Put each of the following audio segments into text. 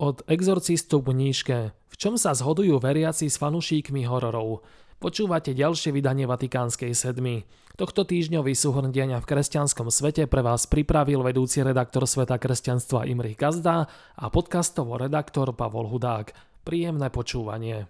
Od exorcistu k mníške. V čom sa zhodujú veriaci s fanušíkmi hororov? Počúvate ďalšie vydanie Vatikánskej sedmy. Tohto týždňový súhrn diania v kresťanskom svete pre vás pripravil vedúci redaktor Sveta kresťanstva Imrich Gazda a podcastovo redaktor Pavol Hudák. Príjemné počúvanie.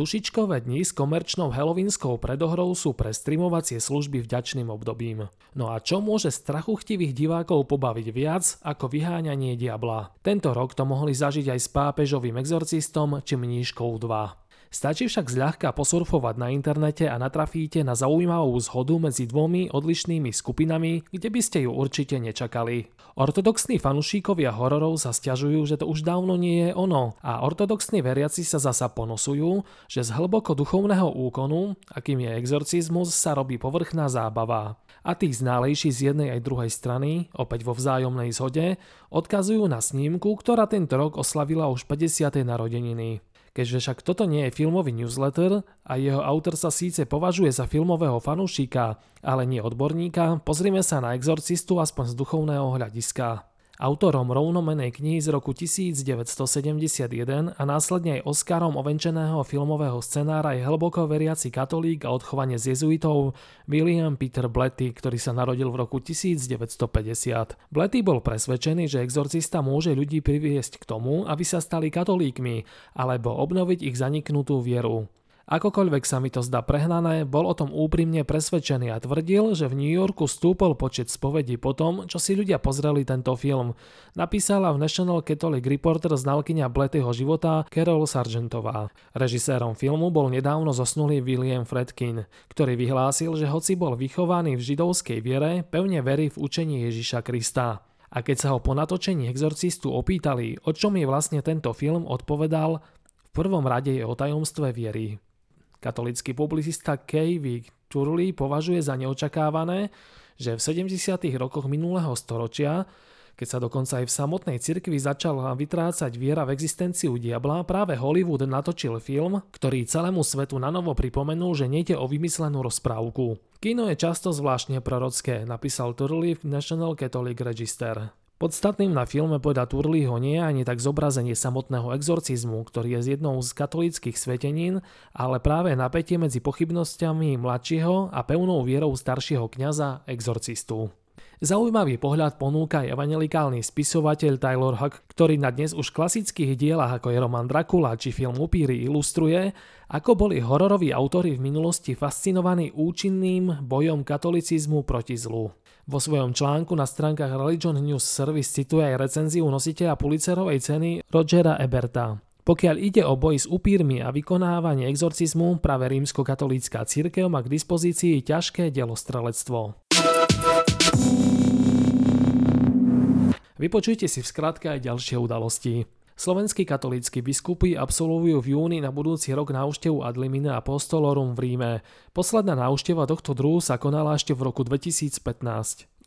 Dušičkové dni s komerčnou helovínskou predohrou sú pre streamovacie služby vďačným obdobím. No a čo môže strachuchtivých divákov pobaviť viac ako vyháňanie diabla? Tento rok to mohli zažiť aj s pápežovým exorcistom či mníškou 2. Stačí však zľahka posurfovať na internete a natrafíte na zaujímavú zhodu medzi dvomi odlišnými skupinami, kde by ste ju určite nečakali. Ortodoxní fanúšikovia hororov sa stiažujú, že to už dávno nie je ono a ortodoxní veriaci sa zasa ponosujú, že z hlboko duchovného úkonu, akým je exorcizmus, sa robí povrchná zábava. A tí ználejší z jednej aj druhej strany, opäť vo vzájomnej zhode, odkazujú na snímku, ktorá tento rok oslavila už 50. narodeniny. Keďže však toto nie je filmový newsletter a jeho autor sa síce považuje za filmového fanúšika, ale nie odborníka, pozrime sa na exorcistu aspoň z duchovného hľadiska. Autorom rovnomenej knihy z roku 1971 a následne aj Oscarom ovenčeného filmového scenára je hlboko veriaci katolík a odchovanie z jezuitov William Peter Blatty, ktorý sa narodil v roku 1950. Blatty bol presvedčený, že exorcista môže ľudí priviesť k tomu, aby sa stali katolíkmi, alebo obnoviť ich zaniknutú vieru. Akokoľvek sa mi to zdá prehnané, bol o tom úprimne presvedčený a tvrdil, že v New Yorku stúpol počet spovedí po tom, čo si ľudia pozreli tento film. Napísala v National Catholic Reporter znalkyňa Blettyho života Carol Sargentová. Režisérom filmu bol nedávno zosnulý William Fredkin, ktorý vyhlásil, že hoci bol vychovaný v židovskej viere, pevne verí v učení Ježiša Krista. A keď sa ho po natočení exorcistu opýtali, o čom je vlastne tento film, odpovedal, v prvom rade je o tajomstve viery. Katolický publicista Kay Turley považuje za neočakávané, že v 70. rokoch minulého storočia, keď sa dokonca aj v samotnej cirkvi začala vytrácať viera v existenciu diabla, práve Hollywood natočil film, ktorý celému svetu nanovo pripomenul, že nejde o vymyslenú rozprávku. Kino je často zvláštne prorocké, napísal Turley v National Catholic Register. Podstatným na filme podľa Turleyho nie je ani tak zobrazenie samotného exorcizmu, ktorý je z jednou z katolických svetenín, ale práve napätie medzi pochybnosťami mladšieho a pevnou vierou staršieho kňaza exorcistu. Zaujímavý pohľad ponúka aj evangelikálny spisovateľ Taylor Huck, ktorý na dnes už klasických dielach ako je román Dracula či film Upíry ilustruje, ako boli hororoví autory v minulosti fascinovaní účinným bojom katolicizmu proti zlu. Vo svojom článku na stránkach Religion News Service cituje aj recenziu nositeľa Pulitzerovej ceny Rogera Eberta. Pokiaľ ide o boj s upírmi a vykonávanie exorcizmu, práve rímsko-katolícka církev má k dispozícii ťažké delostrelectvo. Vypočujte si v skratke aj ďalšie udalosti. Slovenskí katolícky biskupy absolvujú v júni na budúci rok návštevu Ad limine apostolorum v Ríme. Posledná návšteva tohto druhu sa konala ešte v roku 2015.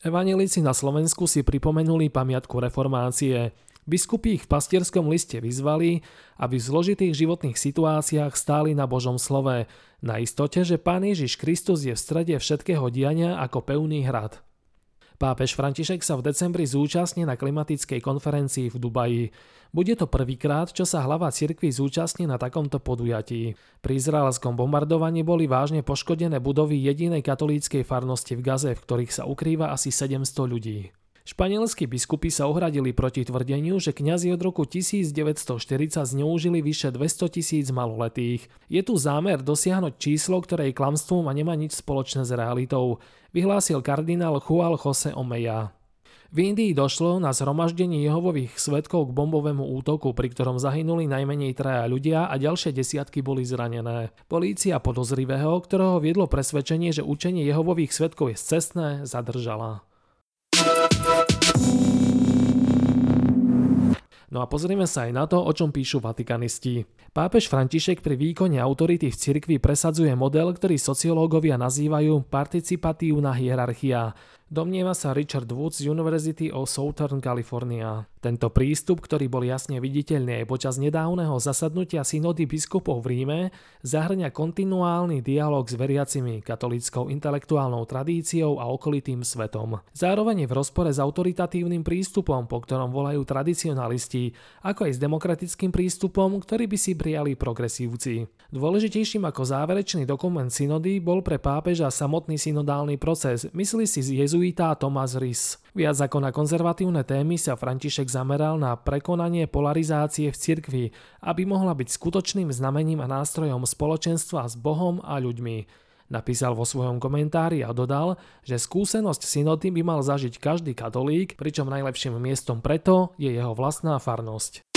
Evangelíci na Slovensku si pripomenuli pamiatku reformácie. Biskupy ich v pastierskom liste vyzvali, aby v zložitých životných situáciách stáli na Božom slove, na istote, že Pán Ježiš Kristus je v strede všetkého diania ako pevný hrad. Pápež František sa v decembri zúčastní na klimatickej konferencii v Dubaji. Bude to prvýkrát, čo sa hlava cirkvi zúčastní na takomto podujatí. Pri izraelskom bombardovaní boli vážne poškodené budovy jedinej katolíckej farnosti v Gaze, v ktorých sa ukrýva asi 700 ľudí. Španielskí biskupy sa ohradili proti tvrdeniu, že kňazi od roku 1940 zneužili vyše 200 tisíc maloletých. Je tu zámer dosiahnuť číslo, ktoré klamstvom a nemá nič spoločné s realitou, vyhlásil kardinál Juan Jose Omeya. V Indii došlo na zhromaždení Jehovových svetkov k bombovému útoku, pri ktorom zahynuli najmenej traja ľudia a ďalšie desiatky boli zranené. Polícia podozrivého, ktorého viedlo presvedčenie, že učenie Jehovových svetkov je cestné, zadržala. No a pozrieme sa aj na to, o čom píšu vatikanisti. Pápež František pri výkone autority v cirkvi presadzuje model, ktorý sociológovia nazývajú participatívna hierarchia. Domnieva sa Richard Woods z University of Southern California. Tento prístup, ktorý bol jasne viditeľný aj počas nedávneho zasadnutia synody biskupov v Ríme, zahrňa kontinuálny dialog s veriacimi, katolíckou intelektuálnou tradíciou a okolitým svetom. Zároveň je v rozpore s autoritatívnym prístupom, po ktorom volajú tradicionalisti, ako aj s demokratickým prístupom, ktorý by si prijali progresívci. Dôležitejším ako záverečný dokument synody bol pre pápeža samotný synodálny proces, myslí si z jezuita Thomas Rys. Viac ako na konzervatívne témy sa František zameral na prekonanie polarizácie v cirkvi, aby mohla byť skutočným znamením a nástrojom spoločenstva s Bohom a ľuďmi. Napísal vo svojom komentári a dodal, že skúsenosť synody by mal zažiť každý katolík, pričom najlepším miestom preto je jeho vlastná farnosť.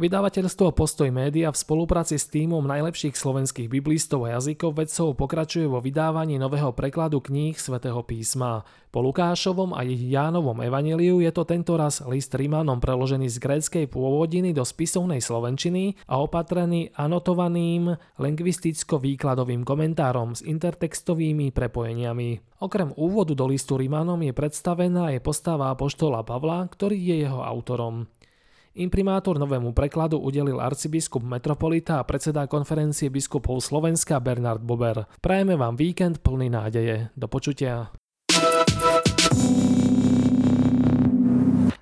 Vydavateľstvo Postoj Média v spolupráci s týmom najlepších slovenských biblistov a jazykov vedcov pokračuje vo vydávaní nového prekladu kníh svätého písma. Po Lukášovom a Jánovom evaneliu je to tento raz list Rímanom preložený z gréckej pôvodiny do spisovnej slovenčiny a opatrený anotovaným lingvisticko-výkladovým komentárom s intertextovými prepojeniami. Okrem úvodu do listu Rímanom je predstavená aj postava apoštola Pavla, ktorý je jeho autorom. Imprimátor novému prekladu udelil arcibiskup metropolita a predseda konferencie biskupov Slovenska Bernard Bober. Prajeme vám víkend plný nádeje. Do počutia.